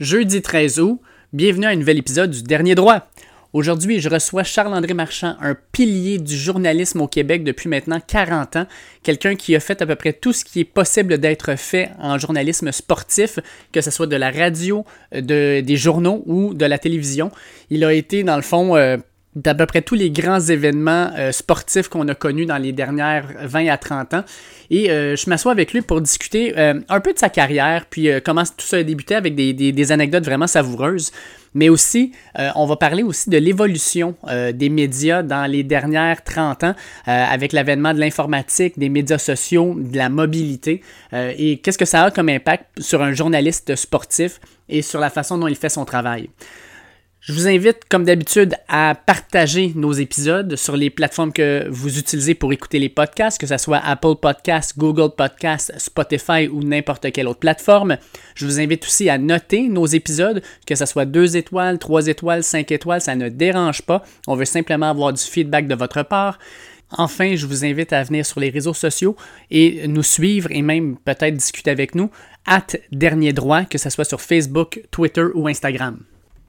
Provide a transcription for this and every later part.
Jeudi 13 août, bienvenue à un nouvel épisode du Dernier Droit. Aujourd'hui, je reçois Charles-André Marchand, un pilier du journalisme au Québec depuis maintenant 40 ans, quelqu'un qui a fait à peu près tout ce qui est possible d'être fait en journalisme sportif, que ce soit de la radio, de, des journaux ou de la télévision. Il a été, dans le fond, euh, d'à peu près tous les grands événements euh, sportifs qu'on a connus dans les dernières 20 à 30 ans. Et euh, je m'assois avec lui pour discuter euh, un peu de sa carrière, puis comment tout ça a débuté avec des, des, anecdotes vraiment savoureuses. Mais aussi, on va parler aussi de l'évolution des médias dans les dernières 30 ans avec l'avènement de l'informatique, des médias sociaux, de la mobilité. et qu'est-ce que ça a comme impact sur un journaliste sportif et sur la façon dont il fait son travail? Je vous invite, comme d'habitude, à partager nos épisodes sur les plateformes que vous utilisez pour écouter les podcasts, que ce soit Apple Podcasts, Google Podcasts, Spotify ou n'importe quelle autre plateforme. Je vous invite aussi à noter nos épisodes, que ce soit 2 étoiles, 3 étoiles, 5 étoiles, ça ne dérange pas. On veut simplement avoir du feedback de votre part. Enfin, je vous invite à venir sur les réseaux sociaux et nous suivre et même peut-être discuter avec nous, at Dernier Droit, que ce soit sur Facebook, Twitter ou Instagram.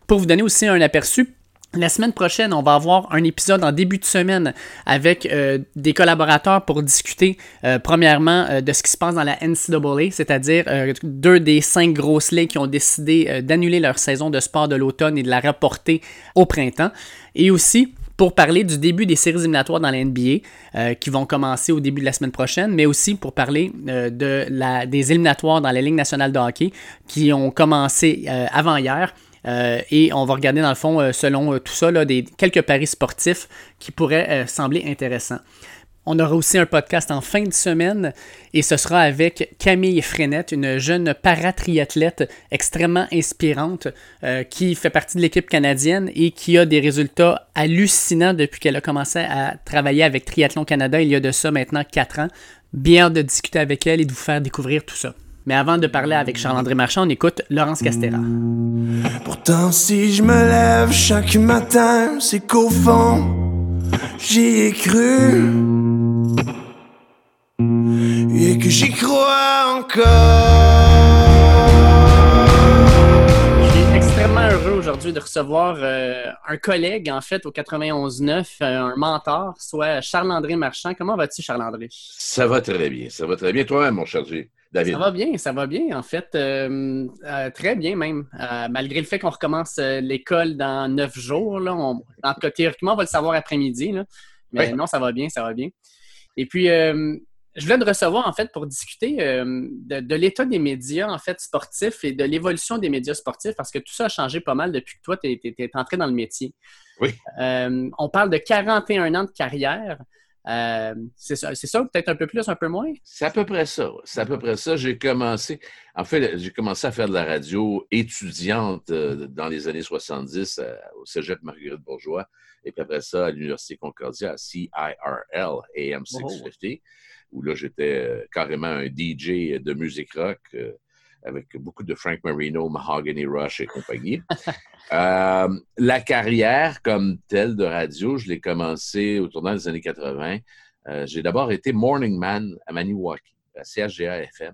Pour vous donner aussi un aperçu, la semaine prochaine, on va avoir un épisode en début de semaine avec euh, des collaborateurs pour discuter euh, premièrement euh, de ce qui se passe dans la NCAA, c'est-à-dire deux des cinq grosses ligues qui ont décidé d'annuler leur saison de sport de l'automne et de la reporter au printemps. Et aussi pour parler du début des séries éliminatoires dans la NBA qui vont commencer au début de la semaine prochaine, mais aussi pour parler de la, des éliminatoires dans la Ligue nationale de hockey qui ont commencé avant hier euh, et on va regarder dans le fond, euh, selon euh, tout ça, des, quelques paris sportifs qui pourraient sembler intéressants. On aura aussi un podcast en fin de semaine et ce sera avec Camille Frenette, une jeune paratriathlète extrêmement inspirante qui fait partie de l'équipe canadienne et qui a des résultats hallucinants depuis qu'elle a commencé à travailler avec Triathlon Canada il y a de ça maintenant quatre ans. Bien de discuter avec elle et de vous faire découvrir tout ça. Mais avant de parler avec Charles-André Marchand, on écoute Laurence Castera. Pourtant, si je me lève chaque matin, c'est qu'au fond, j'y ai cru. Et que j'y crois encore. Aujourd'hui de recevoir euh, un collègue, en fait, au 91.9, euh, un mentor, soit Charles-André Marchand. Comment vas-tu, Charles-André? Ça va très bien. Ça va très bien. Toi-même, mon cher David. Ça va bien, ça va bien, en fait. Euh, très bien, même. malgré le fait qu'on recommence l'école dans neuf jours. Là, on, en tout cas, théoriquement, on va le savoir après-midi. Mais non, ça va bien, ça va bien. Et puis, je voulais te recevoir en fait pour discuter euh, de, l'état des médias en fait sportifs et de l'évolution des médias sportifs parce que tout ça a changé pas mal depuis que toi tu es, entré dans le métier. Oui. Euh, on parle de 41 ans de carrière. Euh, c'est ça, ça peut-être un peu plus, un peu moins? C'est à peu près ça. C'est à peu près ça. J'ai commencé, en fait, j'ai commencé à faire de la radio étudiante dans les années 70 au Cégep Marguerite Bourgeois et puis après ça à l'Université Concordia à CIRL AM 650 où là, j'étais euh, carrément un DJ de musique rock euh, avec beaucoup de Frank Marino, Mahogany Rush et compagnie. Euh, la carrière comme telle de radio, je l'ai commencé au tournant des années 80. j'ai d'abord été morning man à Maniwaki, à CHGA FM.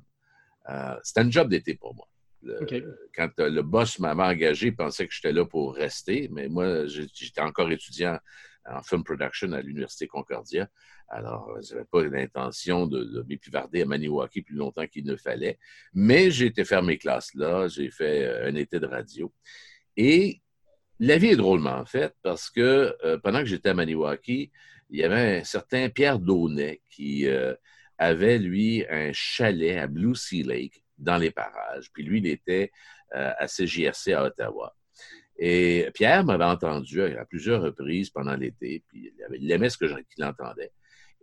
C'était un job d'été pour moi. Quand le boss m'avait engagé, il pensait que j'étais là pour rester, mais moi, j'étais encore étudiant en film production à l'Université Concordia. Alors, euh, je n'avais pas l'intention de, de m'épivarder à Maniwaki plus longtemps qu'il ne fallait. Mais j'ai été faire mes classes là. J'ai fait euh, un été de radio. Et la vie est drôlement faite parce que euh, pendant que j'étais à Maniwaki, il y avait un certain Pierre Daunet qui avait, lui, un chalet à Blue Sea Lake dans les parages. Puis lui, il était à CJRC à Ottawa. Et Pierre m'avait entendu à plusieurs reprises pendant l'été, puis il aimait ce que qu'il entendait.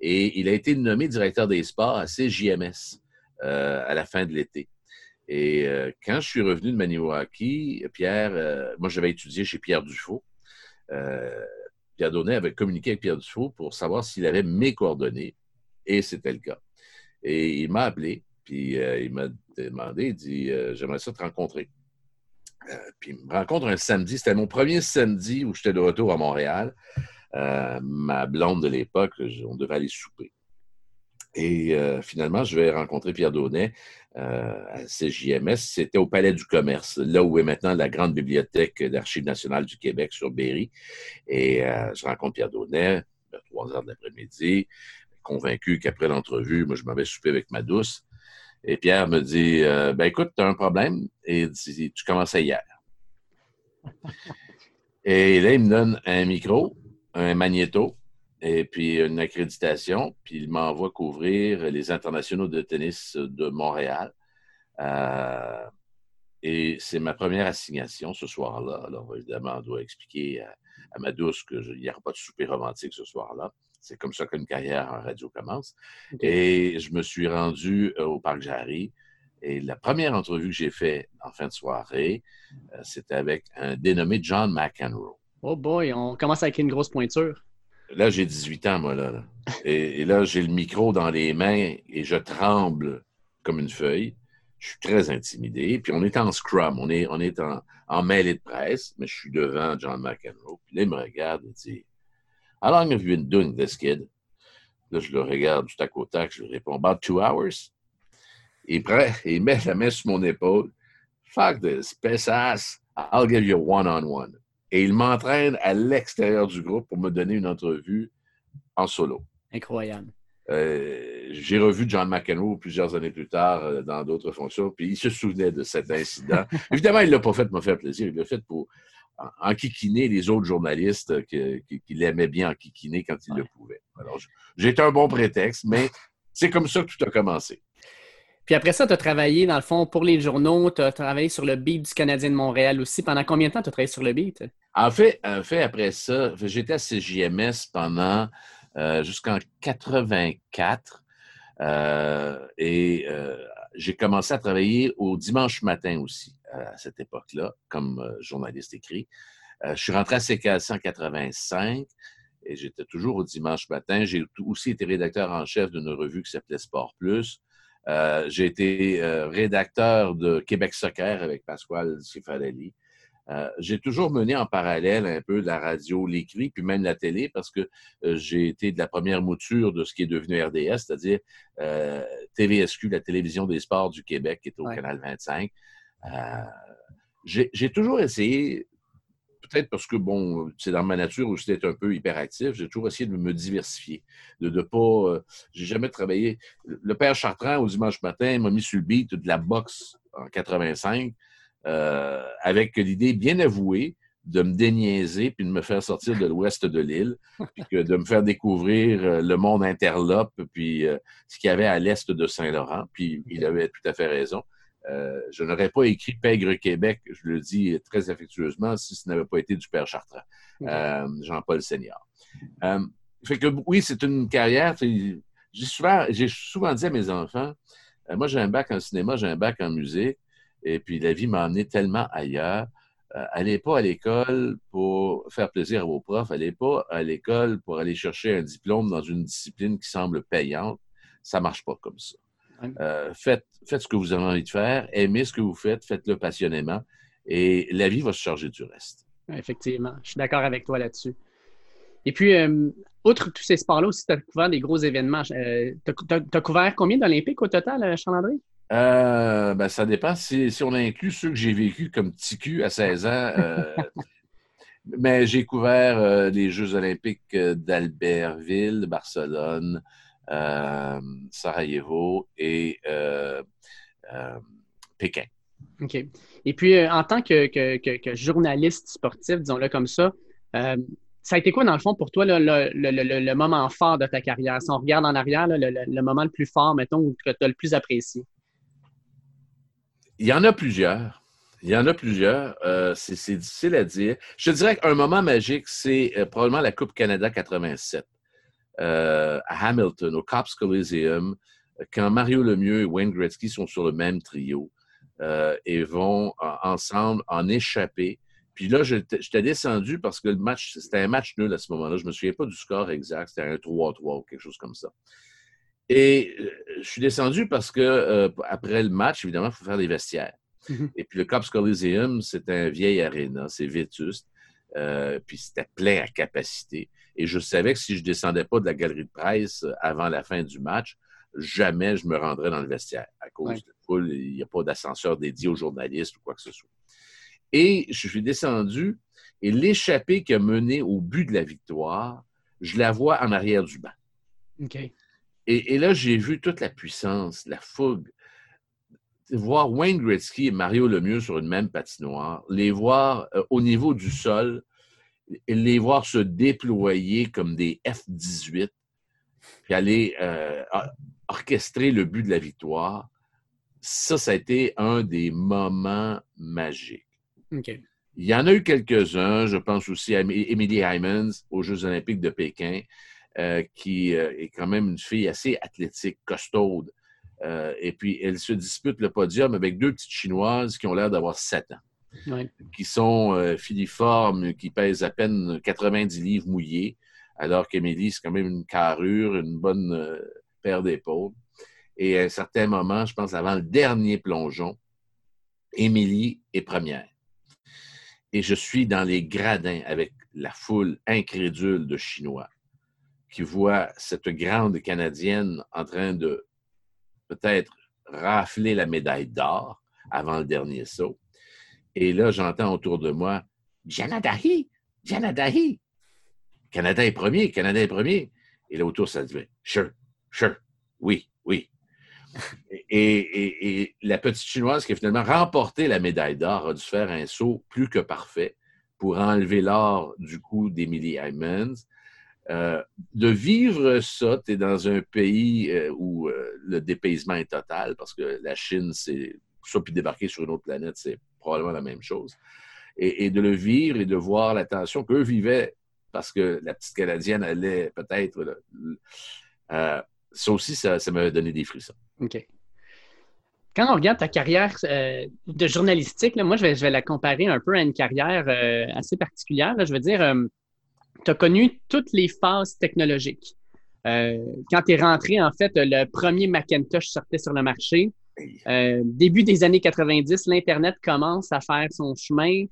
Et il a été nommé directeur des sports à CJMS euh, à la fin de l'été. Et euh, quand je suis revenu de Maniwaki, Pierre, euh, moi j'avais étudié chez Pierre Dufault. Pierre Donnet avait communiqué avec Pierre Dufault pour savoir s'il avait mes coordonnées. Et c'était le cas. Et il m'a appelé, puis il m'a demandé, il dit J'aimerais ça te rencontrer. Puis il me rencontre un samedi. C'était mon premier samedi où j'étais de retour à Montréal. Euh, ma blonde de l'époque, on devait aller souper. Et euh, finalement, je vais rencontrer Pierre Daunet euh, à CJMS. C'était au Palais du Commerce, là où est maintenant la grande bibliothèque d'Archives nationales du Québec sur Berry. Et euh, je rencontre Pierre Daunet à 3 heures de l'après-midi, convaincu qu'après l'entrevue, moi, je m'avais souper avec ma douce. Et Pierre me dit Ben écoute, tu as un problème et tu commençais hier. et là, il me donne un micro, un magnéto et puis une accréditation, puis il m'envoie couvrir les internationaux de tennis de Montréal. Euh, et c'est ma première assignation ce soir-là. Alors, évidemment, on doit expliquer à, ma douce qu'il n'y aura pas de souper romantique ce soir-là. C'est comme ça qu'une carrière en radio commence. Et je me suis rendu euh, au Parc Jarry. Et la première entrevue que j'ai faite en fin de soirée, euh, c'était avec un dénommé John McEnroe. Oh boy, on commence avec une grosse pointure. Là, j'ai 18 ans, moi, là. Et, là, j'ai le micro dans les mains et je tremble comme une feuille. Je suis très intimidé. Puis on est en scrum, on est, on est en, en mêlée de presse, mais je suis devant John McEnroe. Puis là, il me regarde et dit How long have you been doing this, kid? Là, je le regarde tout à côté, je lui réponds About two hours. Il, prend, il met la main sur mon épaule. Fuck this, ass. I'll give you one-on-one. -on -one. Et il m'entraîne à l'extérieur du groupe pour me donner une entrevue en solo. Incroyable. Euh, j'ai revu John McEnroe plusieurs années plus tard euh, dans d'autres fonctions, puis il se souvenait de cet incident. Évidemment, il ne l'a pas fait pour me faire plaisir, il l'a fait pour enquiquiner les autres journalistes qu'il qui, aimait bien enquiquiner quand il le pouvait. Alors, j'ai un bon prétexte, mais c'est comme ça que tout a commencé. Puis après ça, tu as travaillé, dans le fond, pour les journaux, tu as travaillé sur le beat du Canadien de Montréal aussi. Pendant combien de temps tu as travaillé sur le beat? En fait, en fait après ça, j'étais à CJMS pendant euh, jusqu'en 84. Euh, et euh, j'ai commencé à travailler au dimanche matin aussi, à cette époque-là, comme journaliste écrit. je suis rentré à CKC en 85 et j'étais toujours au dimanche matin. J'ai aussi été rédacteur en chef d'une revue qui s'appelait Sport Plus. Euh, j'ai été euh, rédacteur de Québec Soccer avec Pasquale Cifarelli. Euh, j'ai toujours mené en parallèle un peu la radio, l'écrit, puis même la télé, parce que j'ai été de la première mouture de ce qui est devenu RDS, c'est-à-dire TVSQ, la télévision des sports du Québec, qui est au canal 25. j'ai toujours essayé peut-être parce que, bon, c'est dans ma nature aussi d'être un peu hyperactif, j'ai toujours essayé de me diversifier, de ne pas... Euh, j'ai jamais travaillé... Le père Chartrand, au dimanche matin, m'a mis sur le beat de la boxe en 85, euh, avec l'idée bien avouée de me déniaiser puis de me faire sortir de l'ouest de l'île, puis de me faire découvrir euh, le monde interlope, puis ce qu'il y avait à l'est de Saint-Laurent. Puis il avait tout à fait raison. Euh, je n'aurais pas écrit Pègre Québec, je le dis très affectueusement, si ce n'avait pas été du père Chartrand, euh, Jean-Paul Seigneur. Euh, fait que oui, c'est une carrière. J'ai souvent, souvent dit à mes enfants, moi j'ai un bac en cinéma, j'ai un bac en musique, et puis la vie m'a emmené tellement ailleurs. allez pas à l'école pour faire plaisir à vos profs, allez pas à l'école pour aller chercher un diplôme dans une discipline qui semble payante. Ça marche pas comme ça. Euh, faites, faites ce que vous avez envie de faire, aimez ce que vous faites, faites-le passionnément et la vie va se charger du reste. Effectivement, je suis d'accord avec toi là-dessus. Et puis, euh, outre tous ces sports-là aussi, tu as couvert des gros événements. Euh, tu as, couvert combien d'Olympiques au total, Charles-André? Ben, ça dépend si, si, on inclut ceux que j'ai vécu comme petit cul à 16 ans. mais j'ai couvert les Jeux olympiques d'Albertville, de Barcelone, euh, Sarajevo et euh, euh, Pékin. OK. Et puis, en tant que, journaliste sportif, disons-le comme ça, ça a été quoi, dans le fond, pour toi, le, moment fort de ta carrière? Si on regarde en arrière, le, moment le plus fort, mettons, que tu as le plus apprécié? Il y en a plusieurs. Il y en a plusieurs. c'est difficile à dire. Je dirais qu'un moment magique, c'est probablement la Coupe Canada 87. Euh, à Hamilton, au Cops Coliseum, quand Mario Lemieux et Wayne Gretzky sont sur le même trio euh, et vont ensemble en échapper. Puis là, j'étais descendu parce que le match, c'était un match nul à ce moment-là. Je ne me souviens pas du score exact. C'était un 3-3 ou quelque chose comme ça. Et euh, je suis descendu parce que après le match, évidemment, il faut faire des vestiaires. Mm-hmm. Et puis le Cops Coliseum, c'est un vieil aréna, c'est vétuste. puis c'était plein à capacité. Et je savais que si je ne descendais pas de la galerie de presse avant la fin du match, jamais je me rendrais dans le vestiaire à cause de la foule. Il n'y a pas d'ascenseur dédié aux journalistes ou quoi que ce soit. Et je suis descendu et l'échappée qui a mené au but de la victoire, je la vois en arrière du banc. Et, là, j'ai vu toute la puissance, la fougue. Voir Wayne Gretzky et Mario Lemieux sur une même patinoire, les voir euh, au niveau du sol, les voir se déployer comme des F-18, puis aller euh, orchestrer le but de la victoire, ça, ça a été un des moments magiques. Il y en a eu quelques-uns. Je pense aussi à Emily Hyman aux Jeux olympiques de Pékin, qui euh, est quand même une fille assez athlétique, costaude. Euh, et puis, elle se dispute le podium avec deux petites Chinoises qui ont l'air d'avoir 7 ans, qui sont filiformes, qui pèsent à peine 90 livres mouillés, alors qu'Émilie, c'est quand même une carrure, une bonne paire d'épaules. Et à un certain moment, je pense avant le dernier plongeon, Émilie est première et je suis dans les gradins avec la foule incrédule de Chinois qui voient cette grande Canadienne en train de peut-être rafler la médaille d'or avant le dernier saut. Et là, j'entends autour de moi Janadahi, Janadahi. Canada est premier, Canada est premier. Et là, autour, ça dit Sure, sure, oui, oui. Et, la petite chinoise qui a finalement remporté la médaille d'or a dû faire un saut plus que parfait pour enlever l'or du coup d'Emily Hyman. Euh, de vivre ça, tu es dans un pays euh, où euh, le dépaysement est total, parce que la Chine, c'est ça, puis débarquer sur une autre planète, c'est probablement la même chose. Et, de le vivre et de voir la tension qu'eux vivaient, parce que la petite Canadienne allait peut-être. ça aussi, ça, ça m'avait donné des frissons. OK. Quand on regarde ta carrière de journalistique, moi, je vais, la comparer un peu à une carrière assez particulière. Je veux dire, tu as connu toutes les phases technologiques. quand tu es rentré, en fait, le premier Macintosh sortait sur le marché. début des années 90, l'Internet commence à faire son chemin.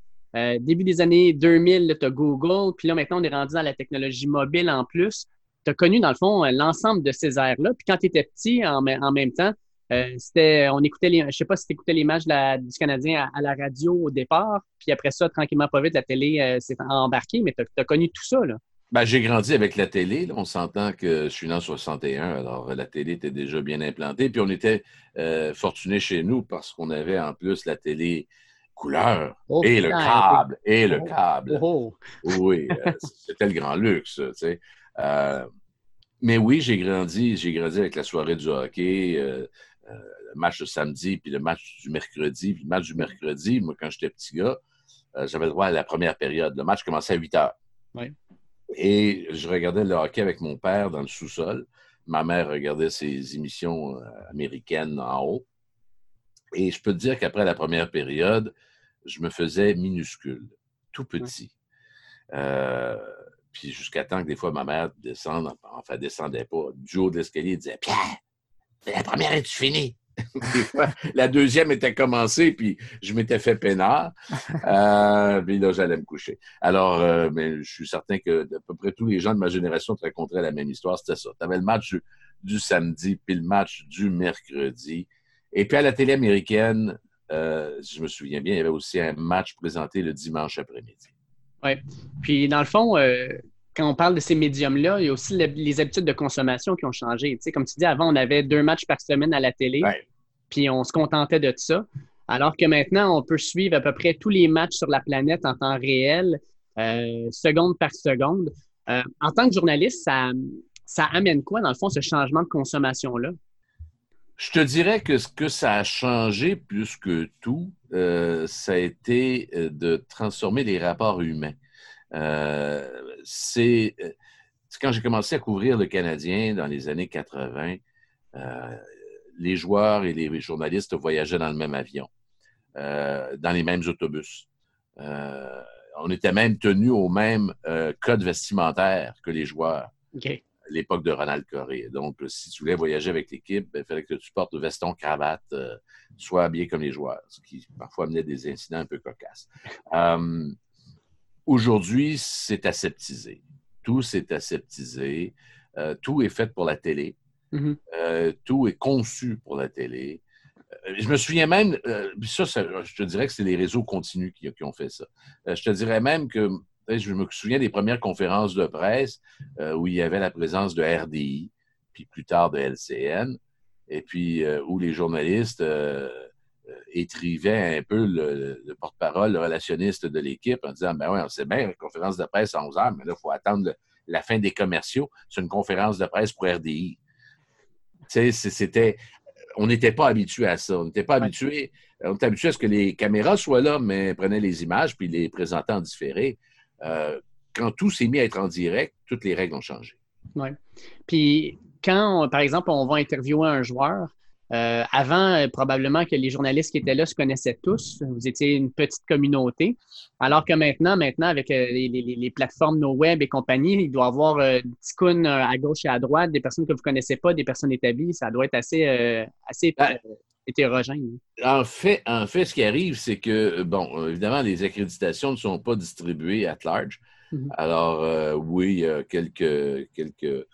début des années 2000, tu as Google. Puis là, maintenant, on est rendu dans la technologie mobile en plus tu as connu, dans le fond, l'ensemble de ces airs-là. Puis quand tu étais petit, en, même temps, euh, c'était, on écoutait les, je sais pas si tu écoutais les matchs du Canadien à, la radio au départ, puis après ça, tranquillement, pas vite, la télé euh, s'est embarquée, mais tu as, connu tout ça, là. Ben, j'ai grandi avec la télé. On s'entend que je suis né en 61, alors la télé était déjà bien implantée. Puis on était euh, fortunés chez nous parce qu'on avait en plus la télé couleur oh, et le câble, et le oh, câble. Oh, oui, c'était le grand luxe. Tu sais. Euh, mais oui, j'ai grandi, j'ai grandi avec la soirée du hockey, euh, le match de samedi, puis le match du mercredi. Puis le match du mercredi, moi, quand j'étais petit gars, j'avais le droit à la première période. Le match commençait à 8 heures. Et je regardais le hockey avec mon père dans le sous-sol. Ma mère regardait ses émissions américaines en haut. Et je peux te dire qu'après la première période, je me faisais minuscule, tout petit. Puis jusqu'à temps que des fois, ma mère descende, enfin, descendait pas, du haut de l'escalier, elle disait Pierre, la première est-tu finie? la deuxième était commencée, puis je m'étais fait peinard. Euh, puis là, j'allais me coucher. Alors, euh, mais je suis certain que à peu près tous les gens de ma génération te raconteraient la même histoire. C'était ça. Tu avais le match du, samedi, puis le match du mercredi. Et puis à la télé américaine, euh, je me souviens bien, il y avait aussi un match présenté le dimanche après-midi. Oui. Puis, dans le fond, euh, quand on parle de ces médiums-là, il y a aussi les habitudes de consommation qui ont changé. Tu sais, comme tu dis, avant, on avait deux matchs par semaine à la télé, puis on se contentait de ça. Alors que maintenant, on peut suivre à peu près tous les matchs sur la planète en temps réel, euh, seconde par seconde. Euh, en tant que journaliste, ça, ça amène quoi, dans le fond, ce changement de consommation-là? Je te dirais que ce que ça a changé plus que tout, euh, ça a été de transformer les rapports humains. Euh, c'est quand j'ai commencé à couvrir le Canadien dans les années 80, les joueurs et les journalistes voyageaient dans le même avion, dans les mêmes autobus. on était même tenus au même code vestimentaire que les joueurs l'époque de Ronald Coré. Donc, si tu voulais voyager avec l'équipe, ben, il fallait que tu portes le veston, cravate, euh, sois habillé comme les joueurs, ce qui parfois amenait des incidents un peu cocasses. Euh, aujourd'hui, c'est aseptisé. Tout s'est aseptisé. Euh, tout est fait pour la télé. Mhm. Euh, tout est conçu pour la télé. Euh, je me souviens même, ça, ça, je te dirais que c'est les réseaux continus qui, qui ont fait ça. Je te dirais même que je me souviens des premières conférences de presse où il y avait la présence de RDI, puis plus tard de LCN, et puis où les journalistes euh, euh, étrivaient un peu le, le porte-parole, le relationniste de l'équipe en disant Ben oui, on sait bien, la conférence de presse à 11 heures, mais là, il faut attendre le- la fin des commerciaux. C'est une conférence de presse pour RDI. Tu sais, c'était. On n'était pas habitué à ça. On n'était pas habitué. On était habitué à ce que les caméras soient là, mais prenaient les images puis les présentaient en différé. Euh, quand tout s'est mis à être en direct, toutes les règles ont changé. Puis quand, on- par exemple, on va interviewer un joueur, euh, avant, euh, probablement que les journalistes qui étaient là se connaissaient tous. Vous étiez une petite communauté. Alors que maintenant, maintenant, avec euh, les, les- les plateformes No Web et compagnie, il doit y avoir euh, des à gauche et à droite, des personnes que vous ne connaissez pas, des personnes établies. Ça doit être assez, euh, assez Ah. hétérogène. En fait, en fait, ce qui arrive, c'est que, bon, évidemment, les accréditations ne sont pas distribuées at large. Mhm. Alors, oui, il y a quelques, quelques,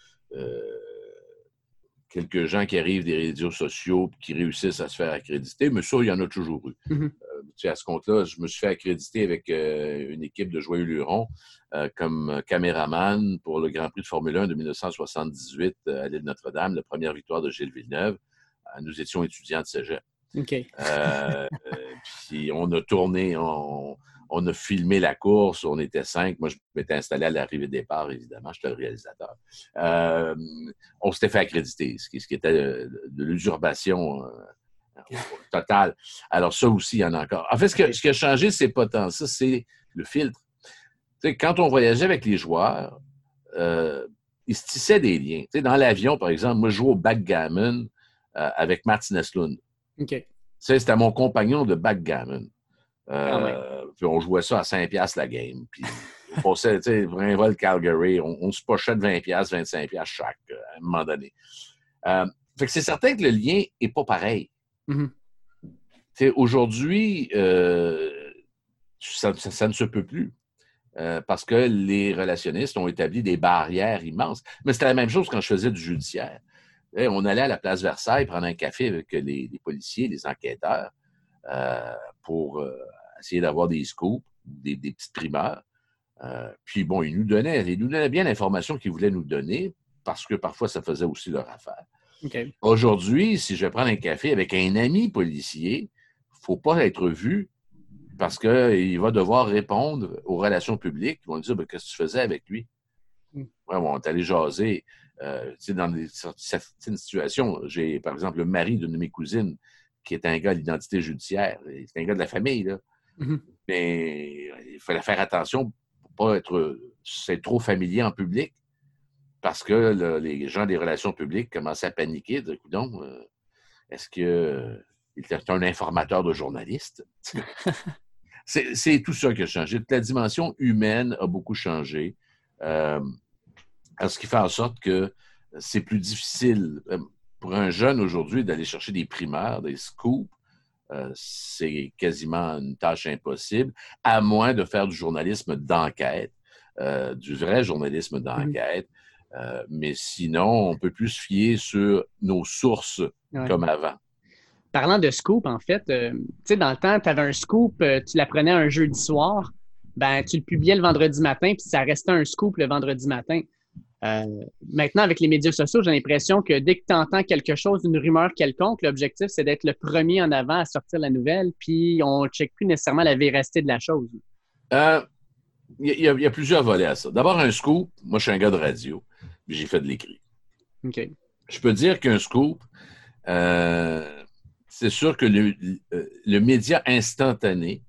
quelques gens qui arrivent des réseaux sociaux qui réussissent à se faire accréditer, mais ça, il y en a toujours eu. Mhm. Euh, tu sais, à ce compte-là, je me suis fait accréditer avec euh, une équipe de Joyeux Luron euh, comme caméraman pour le Grand Prix de Formule 1 de 1978 euh, à l'île Notre-Dame, la première victoire de Gilles Villeneuve. Nous étions étudiants de cégep. OK. Puis on a tourné, on, on a filmé la course, on était cinq. Moi, je m'étais installé à l'arrivée de départ, évidemment, j'étais le réalisateur. Euh, on s'était fait accréditer, ce qui, ce qui était de, de l'usurpation euh, totale. Alors, ça aussi, il y en a encore. En fait, ce, que- ce qui a changé, c'est pas tant ça, c'est le filtre. Tu sais, quand on voyageait avec les joueurs, euh, ils se tissaient des liens. Tu sais, dans l'avion, par exemple, moi, je jouais au backgammon euh, avec Martin Eslund. OK. Tu sais, c'était mon compagnon de backgammon. Euh, Ah ouais. Puis on jouait ça à 5$ piastres la game. Puis on passait, tu sais, Calgary, on, on se pochait de 20$, piastres, 25$ piastres chaque, euh, à un moment donné. Euh, fait que c'est certain que le lien n'est pas pareil. Mhm. Sais, Aujourd'hui, euh, ça, ça- ça ne se peut plus. Euh, parce que les relationnistes ont établi des barrières immenses. Mais c'était la même chose quand je faisais du judiciaire. Eh, on allait à la place Versailles prendre un café avec les, les policiers, les enquêteurs, pour essayer d'avoir des scoops, des, des petites primeurs. Euh, puis bon, ils nous donnaient, ils nous donnaient bien l'information qu'ils voulaient nous donner, parce que parfois ça faisait aussi leur affaire. Aujourd'hui, si je vais prendre un café avec un ami policier, il ne faut pas être vu parce qu'il va devoir répondre aux relations publiques. Ils vont dire Ben, Qu'est-ce que tu faisais avec lui? Mm. Ouais, on est allé jaser. Euh, dans des- certaines situations, j'ai par exemple le mari d'une de mes cousines qui est un gars d'identité judiciaire. C'est un gars de la famille, là. Mhm. Mais il fallait faire attention pour ne pas être, c'est trop familier en public parce que les gens des relations publiques commençaient à paniquer. De donc, est-ce que il est un informateur de journaliste? c'est c'est tout ça qui a changé. La dimension humaine a beaucoup changé. Euh, ce qui fait en sorte que c'est plus difficile euh, pour un jeune aujourd'hui d'aller chercher des primaires, des scoops. Euh, c'est quasiment une tâche impossible, à moins de faire du journalisme d'enquête, euh, du vrai journalisme d'enquête. Euh, mais sinon, on peut plus se fier sur nos sources Ouais. comme avant. Parlant de scoop, en fait, tu sais, dans le temps, tu avais un scoop, tu l'apprenais un jeudi soir, ben, tu le publiais le vendredi matin, puis ça restait un scoop le vendredi matin. Euh, maintenant, avec les médias sociaux, j'ai l'impression que dès que tu entends quelque chose, une rumeur quelconque, l'objectif, c'est d'être le premier en avant à sortir la nouvelle, puis on ne check plus nécessairement la véracité de la chose. Euh, Il y, a- il y a plusieurs volets à ça. D'abord, un scoop. Moi, je suis un gars de radio, puis j'ai fait de l'écrit. OK. Je peux dire qu'un scoop, euh, c'est sûr que le, le- le média instantané,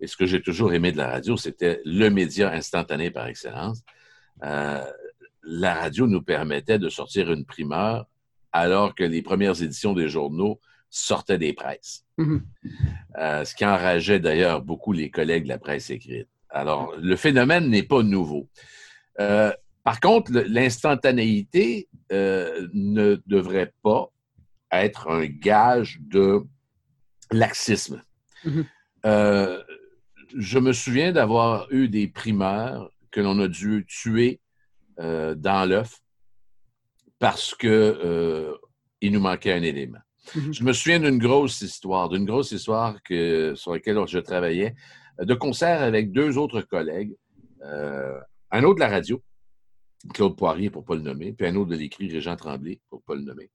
et ce que j'ai toujours aimé de la radio, c'était le média instantané par excellence. Euh, la radio nous permettait de sortir une primeur alors que les premières éditions des journaux sortaient des presses. Mhm. Euh, ce qui enrageait d'ailleurs beaucoup les collègues de la presse écrite. Alors, le phénomène n'est pas nouveau. Euh, par contre, l'instantanéité euh, ne devrait pas être un gage de laxisme. Mhm. Je me souviens d'avoir eu des primeurs que l'on a dû tuer euh, dans l'œuf parce que il nous manquait un élément. Mhm. Je me souviens d'une grosse histoire, d'une grosse histoire que, sur laquelle je travaillais, de concert avec deux autres collègues, un autre de la radio, Claude Poirier, pour ne pas le nommer, puis un autre de l'écrit, Régent Tremblay, pour ne pas le nommer.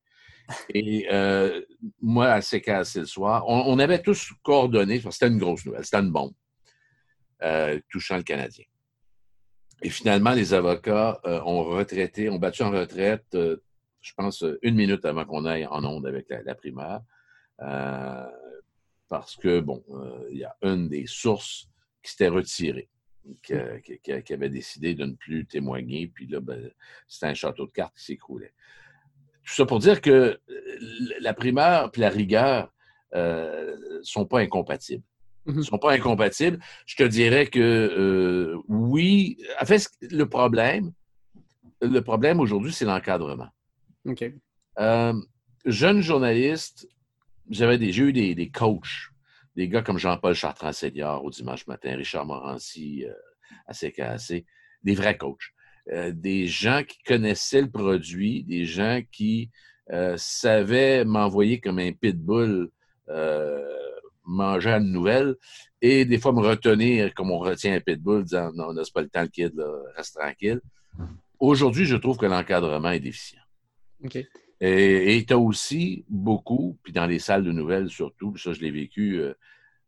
Et euh, moi, à CKC le soir, on, avait tous coordonné, c'était une grosse nouvelle, c'était une bombe euh, touchant le Canadien. Et finalement, les avocats euh, ont retraité, ont battu en retraite, je pense, une minute avant qu'on aille en onde avec la, la primaire. parce que, bon, il y a une des sources qui s'était retirée qui, avait décidé de ne plus témoigner. Puis là, ben, c'était un château de cartes qui s'écroulait. Tout ça pour dire que euh, la primeur et la rigueur ne euh, sont pas incompatibles. Ne mm-hmm. sont pas incompatibles. Je te dirais que euh, oui. En fait, le problème, le problème aujourd'hui, c'est l'encadrement. OK. jeune journaliste, j'avais j'ai eu des, des coachs des gars comme Jean-Paul Chartrand senior au dimanche matin, Richard Morancy euh, à CKAC, des vrais coachs. Euh, des gens qui connaissaient le produit, des gens qui euh, savaient m'envoyer comme un pitbull manger une nouvelle et des fois me retenir comme on retient un pitbull disant non, c'est pas le temps, le kid, reste tranquille. Aujourd'hui, je trouve que l'encadrement est déficient. Et tu as aussi beaucoup, puis dans les salles de nouvelles surtout, ça je l'ai vécu euh,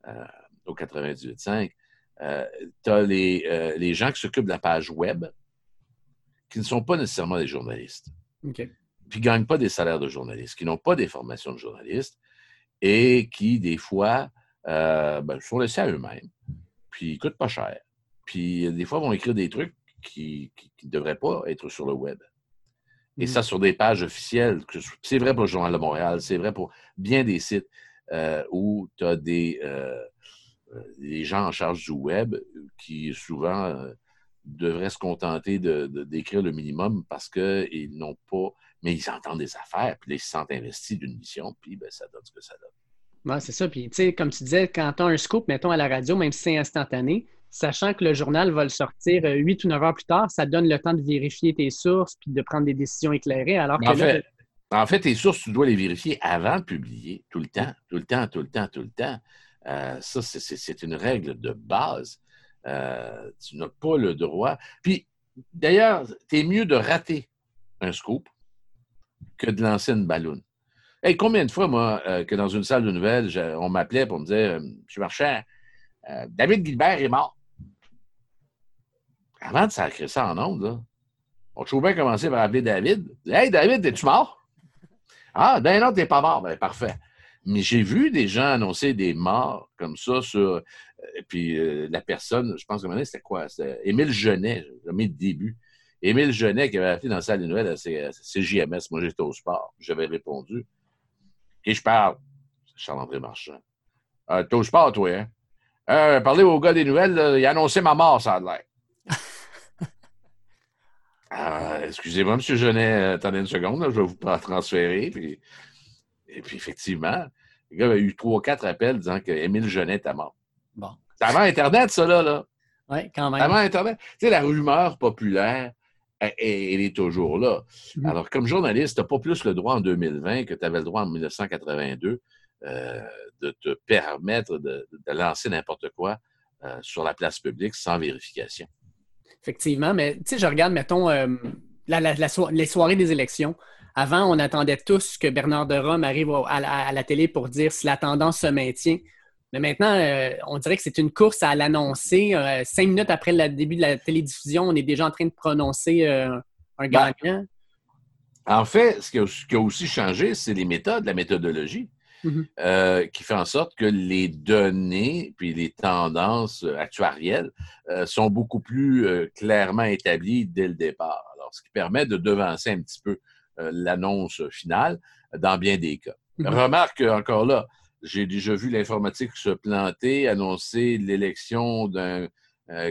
euh, au 98.5, euh, tu as les, les, gens qui s'occupent de la page web qui ne sont pas nécessairement des journalistes. Puis qui ne gagnent pas des salaires de journalistes, qui n'ont pas des formations de journalistes et qui, des fois, ben, sont laissés à eux-mêmes, puis ils coûtent pas cher. Puis des fois, vont écrire des trucs qui ne devraient pas être sur le web. Et ça, sur des pages officielles. C'est vrai pour le Journal de Montréal, c'est vrai pour bien des sites euh, où tu as des, euh, euh, des, gens en charge du web qui souvent devraient se contenter de, d'écrire le minimum parce qu'ils n'ont pas. Mais ils entendent des affaires, puis ils se sentent investis d'une mission, puis ben, ça donne ce que ça donne. Oui, c'est ça. Puis, tu sais, comme tu disais, quand tu as un scoop, mettons, à la radio, même si c'est instantané, sachant que le journal va le sortir euh, huit ou neuf heures plus tard, ça donne le temps de vérifier tes sources puis de prendre des décisions éclairées. Alors en, fait, en fait, tes sources, tu dois les vérifier avant de publier, tout le temps, tout le temps, tout le temps, tout le temps. Euh, ça, c'est une règle de base. Euh, tu n'as pas le droit. Puis, d'ailleurs, c'est mieux de rater un scoop que de lancer une ballonne. Hey, combien de fois, moi, que dans une salle de nouvelles, on m'appelait pour me dire Je suis marchand, David Gilbert est mort avant de sacrer ça en ondes, on trouve bien commencer par appeler David. Hey, David, es-tu mort? Ah, ben non, t'es pas mort. Ben, parfait. Mais j'ai vu des gens annoncer des morts comme ça sur. Euh, puis euh, la personne, je pense que c'était quoi? C'était Émile Genet, mis le début. Émile Genet qui avait appelé dans la salle des nouvelles à CJMS. Moi, j'étais au sport. J'avais répondu. Qui je parle? Charles-André Marchand. Euh, T'es au sport, toi, hein? Euh, parlez au gars des nouvelles, il a annoncé ma mort, ça a l'air. Ah, excusez-moi, M. Genet, euh, attendez une seconde, je vais vous transférer. Puis... Et puis, effectivement, le gars avait eu trois, quatre appels disant qu'Émile Genet était mort. Bon. C'est avant Internet, ça, là. là. Oui, quand même. Avant Internet. Tu sais, la rumeur populaire, elle, est toujours là. Mm-hmm. Alors, comme journaliste, tu n'as pas plus le droit en 2020 que tu avais le droit en 1982 euh, de te permettre de, lancer n'importe quoi euh, sur la place publique sans vérification. Effectivement, mais tu sais, je regarde, mettons, euh, les soirées des élections. Avant, on attendait tous que Bernard de Rome arrive à, la télé pour dire si la tendance se maintient. Mais maintenant, euh, on dirait que c'est une course à l'annoncer. Euh, cinq minutes après le début de la télédiffusion, on est déjà en train de prononcer un ben, gagnant. en fait, ce qui a aussi changé, c'est les méthodes, la méthodologie. Euh, qui fait en sorte que les données puis les tendances euh, actuarielles euh, sont beaucoup plus clairement établies dès le départ. Alors, ce qui permet de devancer un petit peu l'annonce finale dans bien des cas. Mm-hmm. Remarque encore là, j'ai déjà vu l'informatique se planter, annoncer l'élection d'un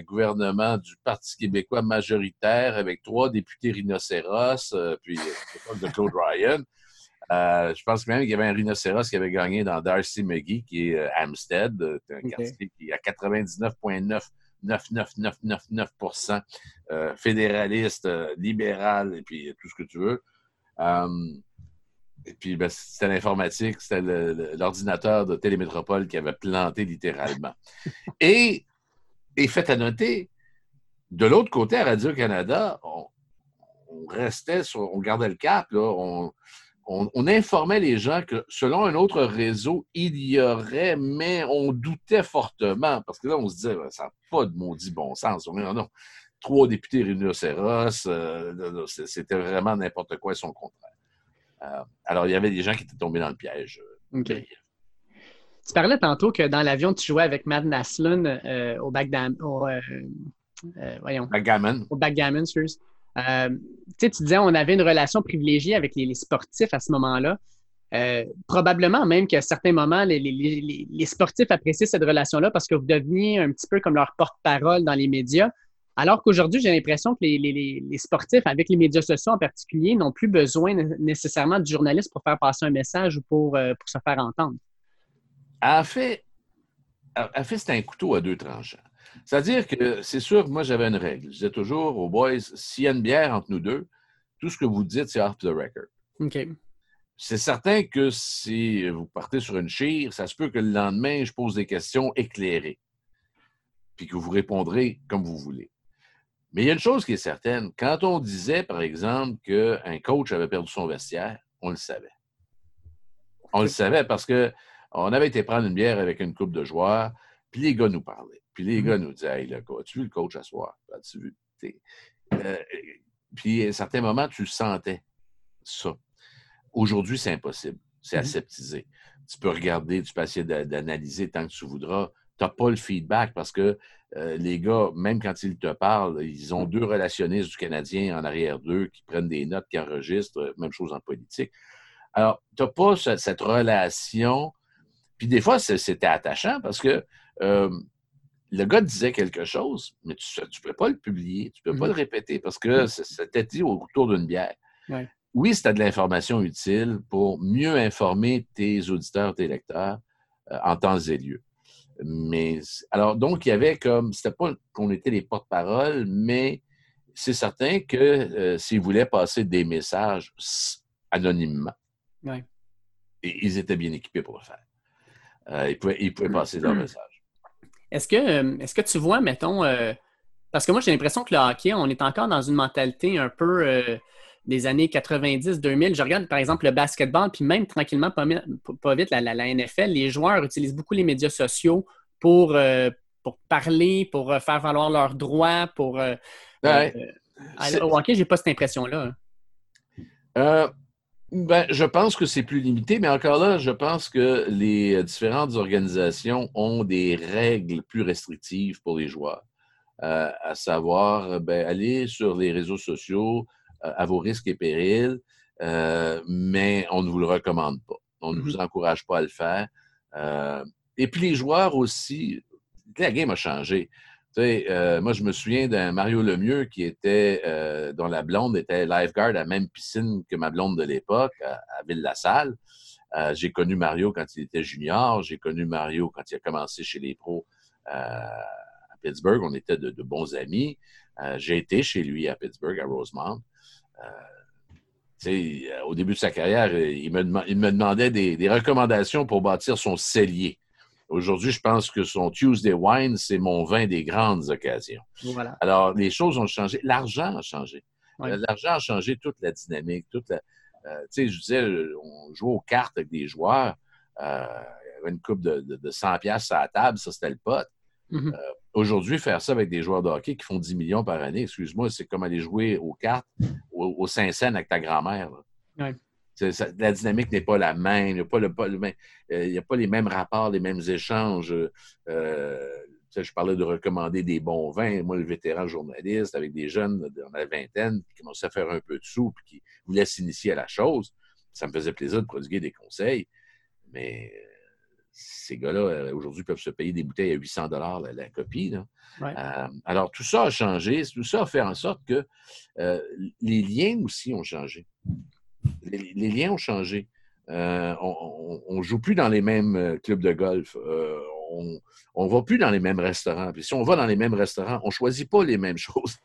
gouvernement du Parti québécois majoritaire avec trois députés rhinocéros, puis de Claude Ryan. Euh, je pense même qu'il y avait un rhinocéros qui avait gagné dans Darcy McGee, qui est euh, Amstead, euh, un quartier qui est à 99,99999% fédéraliste, libéral, et puis tout ce que tu veux. Euh, et puis, ben, c'était l'informatique, c'était l'ordinateur de Télémétropole qui avait planté littéralement. Et, et fait à noter, de l'autre côté, à Radio-Canada, on, restait sur, on gardait le cap, on, informait les gens que selon un autre réseau, il y aurait, mais on doutait fortement, parce que là, on se disait, ça n'a pas de maudit bon sens. Non, non. Trois députés rhinocéros, euh, c'était vraiment n'importe quoi et son contraire. Euh, alors, il y avait des gens qui étaient tombés dans le piège. Euh, tu parlais tantôt que dans l'avion, tu jouais avec Matt Naslund au backgammon. Au, voyons. Backgammon. Au backgammon, euh, tu disais on avait une relation privilégiée avec les, sportifs à ce moment-là. Euh, probablement même qu'à certains moments, les, sportifs apprécient cette relation-là parce que vous deveniez un petit peu comme leur porte-parole dans les médias. Alors qu'aujourd'hui, j'ai l'impression que les, sportifs, avec les médias sociaux en particulier, n'ont plus besoin nécessairement de journalistes pour faire passer un message ou pour, euh, pour se faire entendre. En fait, en fait c'est un couteau à deux tranchants. C'est-à-dire que c'est sûr que moi, j'avais une règle. Je disais toujours aux boys, s'il y a une bière entre nous deux, tout ce que vous dites, c'est off the record. OK. C'est certain que si vous partez sur une chire, ça se peut que le lendemain, je pose des questions éclairées, puis que vous répondrez comme vous voulez. Mais il y a une chose qui est certaine. Quand on disait, par exemple, qu'un coach avait perdu son vestiaire, on le savait. On le savait parce qu'on avait été prendre une bière avec une coupe de joueurs, puis les gars nous parlaient. Puis les gars nous disaient Hey, le coach, as-tu vu le coach à soir? As-tu vu? Euh, puis à un certain moment, tu sentais ça. Aujourd'hui, c'est impossible. C'est mmh aseptisé. Tu peux regarder, tu peux essayer d'analyser tant que tu voudras. Tu n'as pas le feedback parce que euh, les gars, même quand ils te parlent, ils ont deux relationnistes du Canadien en arrière d'eux qui prennent des notes, qui enregistrent, même chose en politique. Alors, tu n'as pas cette, relation. Puis des fois, c'était attachant parce que euh, le gars disait quelque chose, mais tu ne peux pas le publier, tu ne peux pas le mmh répéter parce que c'était dit autour d'une bière. Oui, c'était de l'information utile pour mieux informer tes auditeurs, tes lecteurs euh, en temps et lieu. Mais alors, donc, il y avait comme, c'était pas qu'on était les porte-parole, mais c'est certain que euh, s'ils voulaient passer des messages anonymement, ils étaient bien équipés pour le faire. Euh, ils, pouvaient, ils pouvaient passer leurs messages. Est-ce que, euh, est que tu vois, mettons, euh, parce que moi j'ai l'impression que le hockey, on est encore dans une mentalité un peu des années 90-2000. Je regarde par exemple le basketball, puis même tranquillement, pas, vite, la, la, NFL, les joueurs utilisent beaucoup les médias sociaux pour, pour parler, pour faire valoir leurs droits, pour... Ouais, au hockey, j'ai pas cette impression-là. Ben, je pense que c'est plus limité, mais encore là, je pense que les différentes organisations ont des règles plus restrictives pour les joueurs, euh, à savoir, ben, aller sur les réseaux sociaux euh, à vos risques et périls, euh, mais on ne vous le recommande pas. On ne mm-hmm. vous encourage pas à le faire. et puis les joueurs aussi, la game a changé. Tu sais, euh, moi, je me souviens d'un Mario Lemieux qui était, euh, dont la blonde était lifeguard à la même piscine que ma blonde de l'époque, à, Ville-la-Salle. Euh, j'ai connu Mario quand il était junior. J'ai connu Mario quand il a commencé chez les pros à Pittsburgh. On était de, bons amis. j'ai été chez lui à Pittsburgh, à Rosemont. Au début de sa carrière, il me, il me demandait des, des recommandations pour bâtir son cellier. Aujourd'hui, je pense que son Tuesday Wine, c'est mon vin des grandes occasions. Alors, les choses ont changé. L'argent a changé. L'argent a changé toute la dynamique, toute la. Euh, tu sais, je disais, on jouait aux cartes avec des joueurs. Euh, il y avait une coupe de, de, 100 pièces à la table, ça, c'était le pote. Mm-hmm. Euh, aujourd'hui, faire ça avec des joueurs de hockey qui font 10 millions par année, excuse-moi, c'est comme aller jouer aux cartes au, au Saint-Saëns avec ta grand-mère la dynamique n'est pas la même. Il n'y a, pas, le, euh, a pas les mêmes rapports, les mêmes échanges. Euh, je parlais de recommander des bons vins. Moi, le vétéran journaliste, avec des jeunes dans la vingtaine qui commençaient à faire un peu de sous et qui voulaient s'initier à la chose, ça me faisait plaisir de prodiguer des conseils. Mais euh, ces gars-là, aujourd'hui, peuvent se payer des bouteilles à 800 dollars la, copie. alors, tout ça a changé. Tout ça a fait en sorte que les liens aussi ont changé les, liens ont changé. Euh, on ne joue plus dans les mêmes euh, clubs de golf. Euh, on ne va plus dans les mêmes restaurants. Puis si on va dans les mêmes restaurants, on ne choisit pas les mêmes choses.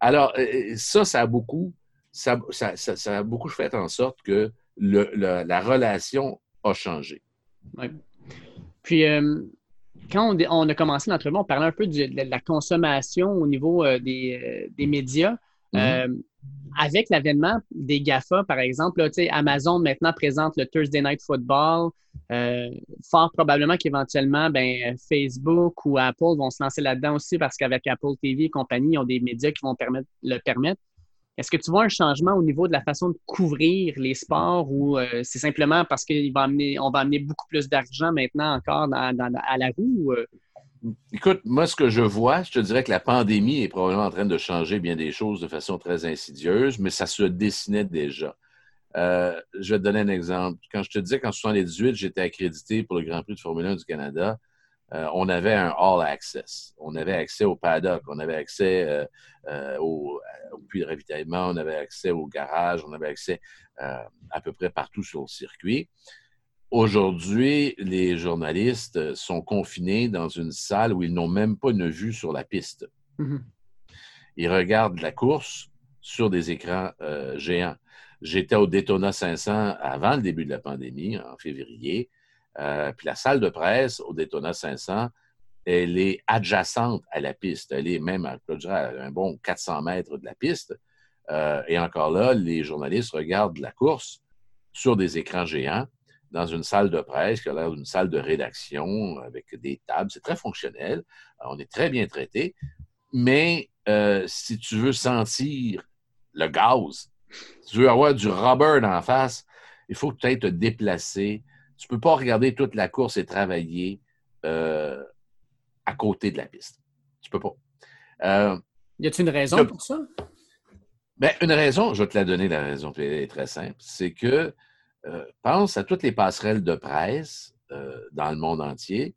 alors, ça, ça a beaucoup, ça, a beaucoup fait en sorte que la relation a changé. Oui. Puis, euh, quand on, a commencé l'entrevue, on parlait un peu de, la consommation au niveau euh, des, médias. Mm-hmm avec l'avènement des GAFA, par exemple, Amazon maintenant présente le Thursday Night Football. Euh, fort probablement qu'éventuellement, ben, Facebook ou Apple vont se lancer là-dedans aussi parce qu'avec Apple TV et compagnie, ils ont des médias qui vont permettre, le permettre. Est-ce que tu vois un changement au niveau de la façon de couvrir les sports ou euh, c'est simplement parce qu'on va amener, beaucoup plus d'argent maintenant encore à la roue? Euh? Écoute, moi, ce que je vois, je te dirais que la pandémie est probablement en train de changer bien des choses de façon très insidieuse, mais ça se dessinait déjà. Euh, je vais te donner un exemple. Quand je te disais qu'en 1978, j'étais accrédité pour le Grand Prix de Formule 1 du Canada, euh, on avait un all access. On avait accès au paddock, on avait accès euh, au, au, puits de ravitaillement, on avait accès au garage, on avait accès à peu près partout sur le circuit. Aujourd'hui, les journalistes sont confinés dans une salle où ils n'ont même pas une vue sur la piste. Mhm. Ils regardent la course sur des écrans euh, géants. J'étais au Daytona 500 avant le début de la pandémie, en février. Euh, puis la salle de presse au Daytona 500, elle est adjacente à la piste. Elle est même à, un bon 400 mètres de la piste. Euh, et encore là, les journalistes regardent la course sur des écrans géants dans une salle de presse qui a l'air d'une salle de rédaction avec des tables. C'est très fonctionnel. On est très bien traité. Mais euh, si tu veux sentir le gaz, si tu veux avoir du rubber en face, il faut peut-être te déplacer. Tu ne peux pas regarder toute la course et travailler euh, à côté de la piste. Tu peux pas. Euh, y a-t-il une raison pour ça? Ben, une raison, je vais te la donner, la raison elle est très simple. C'est que euh, pense à toutes les passerelles de presse dans le monde entier.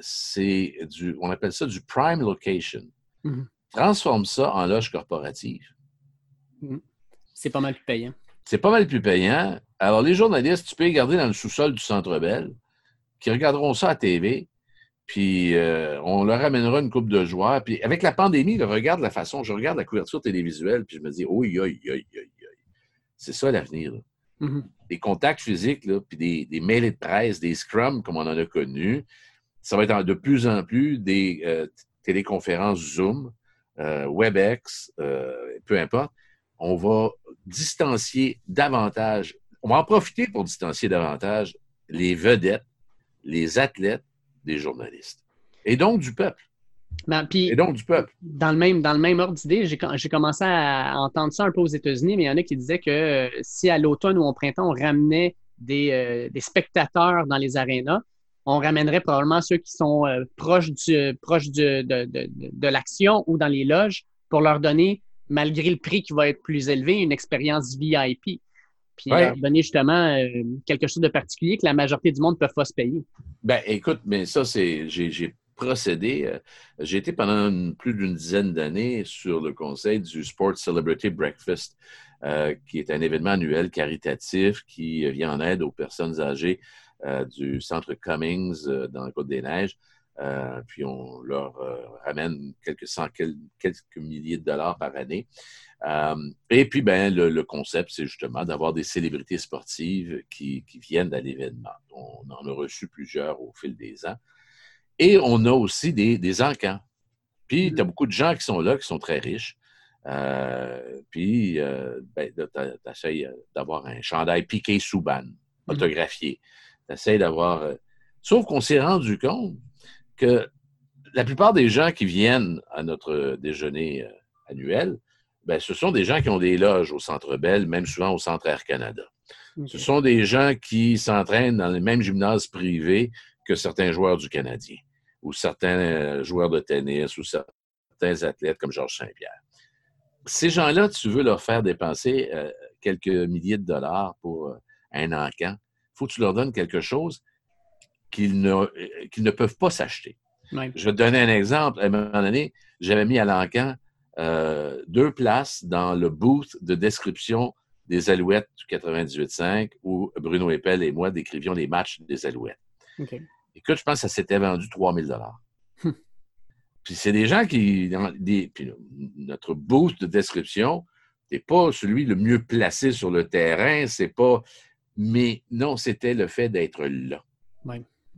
C'est du, on appelle ça du prime location. Mm-hmm. Transforme ça en loge corporative. Mm-hmm. C'est pas mal plus payant. C'est pas mal plus payant. Alors, les journalistes, tu peux les garder dans le sous-sol du Centre Bell, qui regarderont ça à TV, puis on leur amènera une coupe de joueurs. Puis avec la pandémie, je regarde la façon, je regarde la couverture télévisuelle, puis je me dis, oui, oui, oui, oui, c'est ça l'avenir. Mm-hmm. Des contacts physiques, là, puis des, des mails de presse, des scrums comme on en a connu. Ça va être de plus en plus des euh, téléconférences Zoom, euh, WebEx, euh, peu importe. On va distancier davantage, on va en profiter pour distancier davantage les vedettes, les athlètes des journalistes et donc du peuple. Ben, et donc du peuple. Dans le même, dans le même ordre d'idée, j'ai commencé à entendre ça un peu aux États-Unis, mais il y en a qui disaient que euh, si à l'automne ou au printemps, on ramenait des, euh, des, spectateurs dans les arénas, on ramènerait probablement ceux qui sont euh, proches, du, proches de, de, de, l'action ou dans les loges pour leur donner, malgré le prix qui va être plus élevé, une expérience VIP. Puis leur donner justement quelque chose de particulier que la majorité du monde ne peut pas se payer. Ben écoute, mais ça, c'est. J'ai procédé. Euh, j'ai été pendant plus d'une dizaine d'années sur le conseil du Sports Celebrity Breakfast, euh, qui est un événement annuel caritatif qui vient en aide aux personnes âgées euh, du centre Cummings dans la Côte-des-Neiges. Puis on leur ramène quelques cent, quelques milliers de dollars par année. et puis, ben, le, concept, c'est justement d'avoir des célébrités sportives qui, qui viennent à l'événement. On en a reçu plusieurs au fil des ans. Et on a aussi des, des encans. Puis, tu as mm. beaucoup de gens qui sont là, qui sont très riches. Euh, puis, euh, ben, tu essaies euh, d'avoir un chandail piqué sous ban, mm. autographié. Tu essaies d'avoir. Sauf qu'on s'est rendu compte que la plupart des gens qui viennent à notre déjeuner annuel, ben, ce sont des gens qui ont des loges au Centre Bell, même souvent au Centre Air Canada. Ce sont des gens qui s'entraînent dans les mêmes gymnases privés que certains joueurs du Canadien ou certains euh, joueurs de tennis ou certains athlètes comme Georges Saint-Pierre. Ces gens-là, tu veux leur faire dépenser euh, quelques milliers de dollars pour euh, un encan. Il faut que tu leur donnes quelque chose qu'ils ne, ne peuvent pas s'acheter. Je vais te donner un exemple. À un moment donné, j'avais mis à l'encan deux places dans le booth de description des Alouettes du 98.5 où Bruno Eppel et moi décrivions les matchs des Alouettes. Écoute, je pense que ça s'était vendu 3000 dollars. Hum. Puis c'est des gens qui. Des, puis notre boost de description, n'es pas celui le mieux placé sur le terrain, c'est pas. Mais non, c'était le fait d'être là.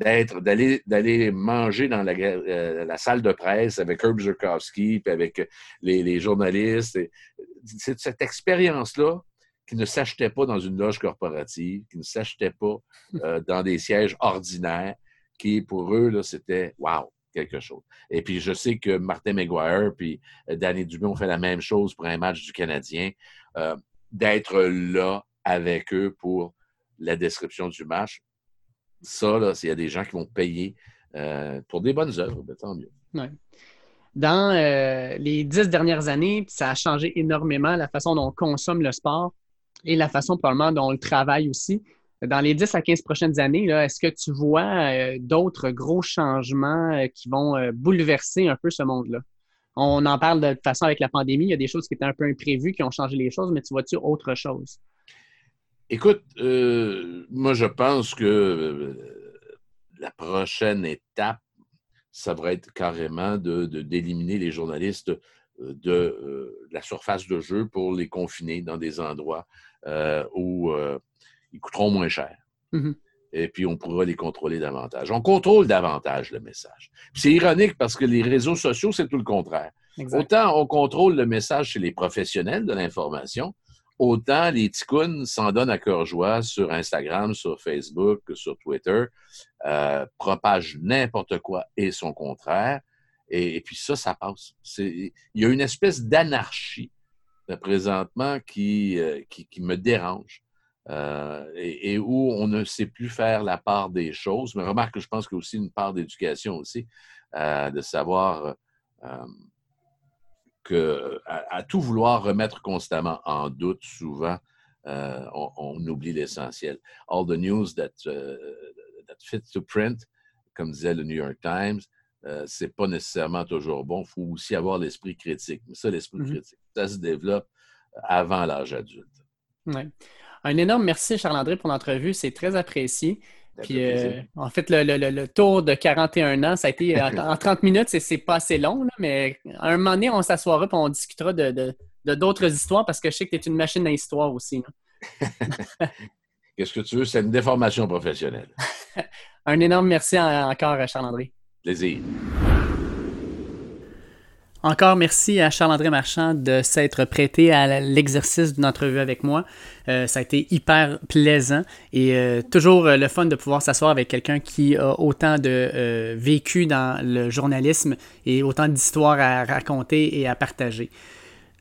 D'être, d'aller, d'aller manger dans la, euh, la, salle de presse avec Herb Zurkowski, puis avec les, les journalistes. C'est cette expérience-là qui ne s'achetait pas dans une loge corporative, qui ne s'achetait pas euh, dans des sièges ordinaires, qui pour eux, là, c'était wow, quelque chose. Et puis je sais que Martin McGuire puis euh, Danny Dubé ont fait la même chose pour un match du Canadien, euh, d'être là avec eux pour la description du match. Ça, s'il y a des gens qui vont payer pour des bonnes œuvres, ben, tant mieux. Dans les dix dernières années, ça a changé énormément la façon dont on consomme le sport et la façon probablement dont on le travaille aussi. Dans les 10 à 15 prochaines années, est-ce que tu vois euh, d'autres gros changements euh, qui vont euh, bouleverser un peu ce monde-là? On en parle de toute façon avec la pandémie. Il y a des choses qui étaient un peu imprévues, qui ont changé les choses, mais tu vois-tu autre chose? Écoute, moi, je pense que la prochaine étape, ça va être carrément de, d'éliminer les journalistes de la surface de jeu pour les confiner dans des endroits euh, où euh, ils coûteront moins cher. Mm-hmm. Et puis, on pourra les contrôler davantage. On contrôle davantage le message. C'est ironique parce que les réseaux sociaux, c'est tout le contraire. Autant on contrôle le message chez les professionnels de l'information, autant les ticounes s'en donnent à cœur joie sur Instagram, sur Facebook, sur Twitter, euh, propagent n'importe quoi et son contraire. Et, puis ça, ça passe. Il y a une espèce d'anarchie présentement qui, euh, qui, me dérange euh, et, où on ne sait plus faire la part des choses. Mais remarque que je pense qu'il y a aussi une part d'éducation aussi, euh, de savoir que à, tout vouloir remettre constamment en doute, souvent, on, oublie l'essentiel. All the news that, that fits to print, comme disait le New York Times, euh, c'est pas nécessairement toujours bon. Il faut aussi avoir l'esprit critique. Mais ça, l'esprit mmh critique, ça se développe avant l'âge adulte. Un énorme merci, Charles-André, pour l'entrevue. C'est très apprécié. Puis, euh, en fait, le, tour de 41 ans, ça a été en, 30 minutes, c'est pas assez long, mais à un moment donné, on s'assoira et on discutera de d'autres histoires parce que je sais que tu es une machine à histoire aussi. Qu'est-ce que tu veux? C'est une déformation professionnelle. un énorme merci encore, Charles-André. Plaisir. Encore merci à Charles-André Marchand de s'être prêté à l'exercice d'une entrevue avec moi. Euh, ça a été hyper plaisant et euh, toujours euh, le fun de pouvoir s'asseoir avec quelqu'un qui a autant de vécu dans le journalisme et autant d'histoires à raconter et à partager.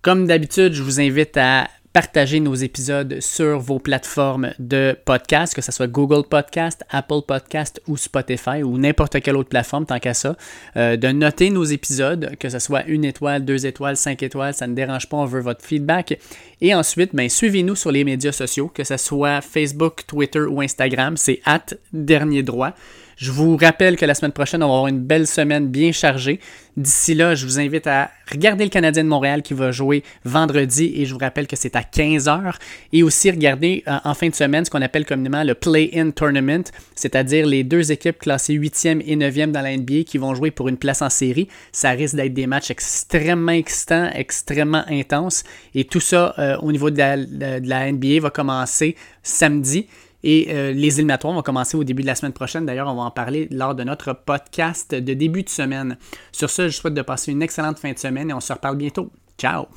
Comme d'habitude, je vous invite à partager nos épisodes sur vos plateformes de podcast, que ce soit Google Podcast, Apple Podcast ou Spotify ou n'importe quelle autre plateforme, tant qu'à ça. Euh, de noter nos épisodes, que ce soit une étoile, deux étoiles, cinq étoiles, ça ne dérange pas, on veut votre feedback. Et ensuite, ben, suivez-nous sur les médias sociaux, que ce soit Facebook, Twitter ou Instagram, c'est at dernier droit. Je vous rappelle que la semaine prochaine, on va avoir une belle semaine bien chargée. D'ici là, je vous invite à regarder le Canadien de Montréal qui va jouer vendredi et je vous rappelle que c'est à 15h. Et aussi regarder euh, en fin de semaine ce qu'on appelle communément le Play-In Tournament, c'est-à-dire les deux équipes classées 8e et 9e dans la NBA qui vont jouer pour une place en série. Ça risque d'être des matchs extrêmement excitants, extrêmement intenses. Et tout ça euh, au niveau de la NBA va commencer samedi. Et euh, les éliminatoires vont commencer au début de la semaine prochaine. D'ailleurs, on va en parler lors de notre podcast de début de semaine. Sur ce, je souhaite de passer une excellente fin de semaine et on se reparle bientôt. Ciao!